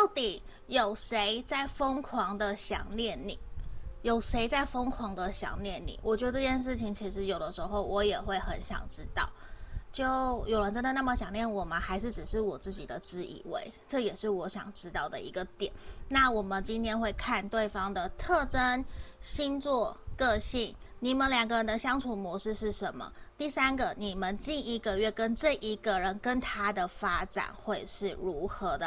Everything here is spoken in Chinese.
到底有谁在疯狂的想念你？有谁在疯狂的想念你？我觉得这件事情其实有的时候我也会很想知道，就有人真的那么想念我吗？还是只是我自己的自以为？这也是我想知道的一个点。那我们今天会看对方的特征、星座、个性，你们两个人的相处模式是什么？第三个，你们近一个月跟这一个人跟他的发展会是如何的？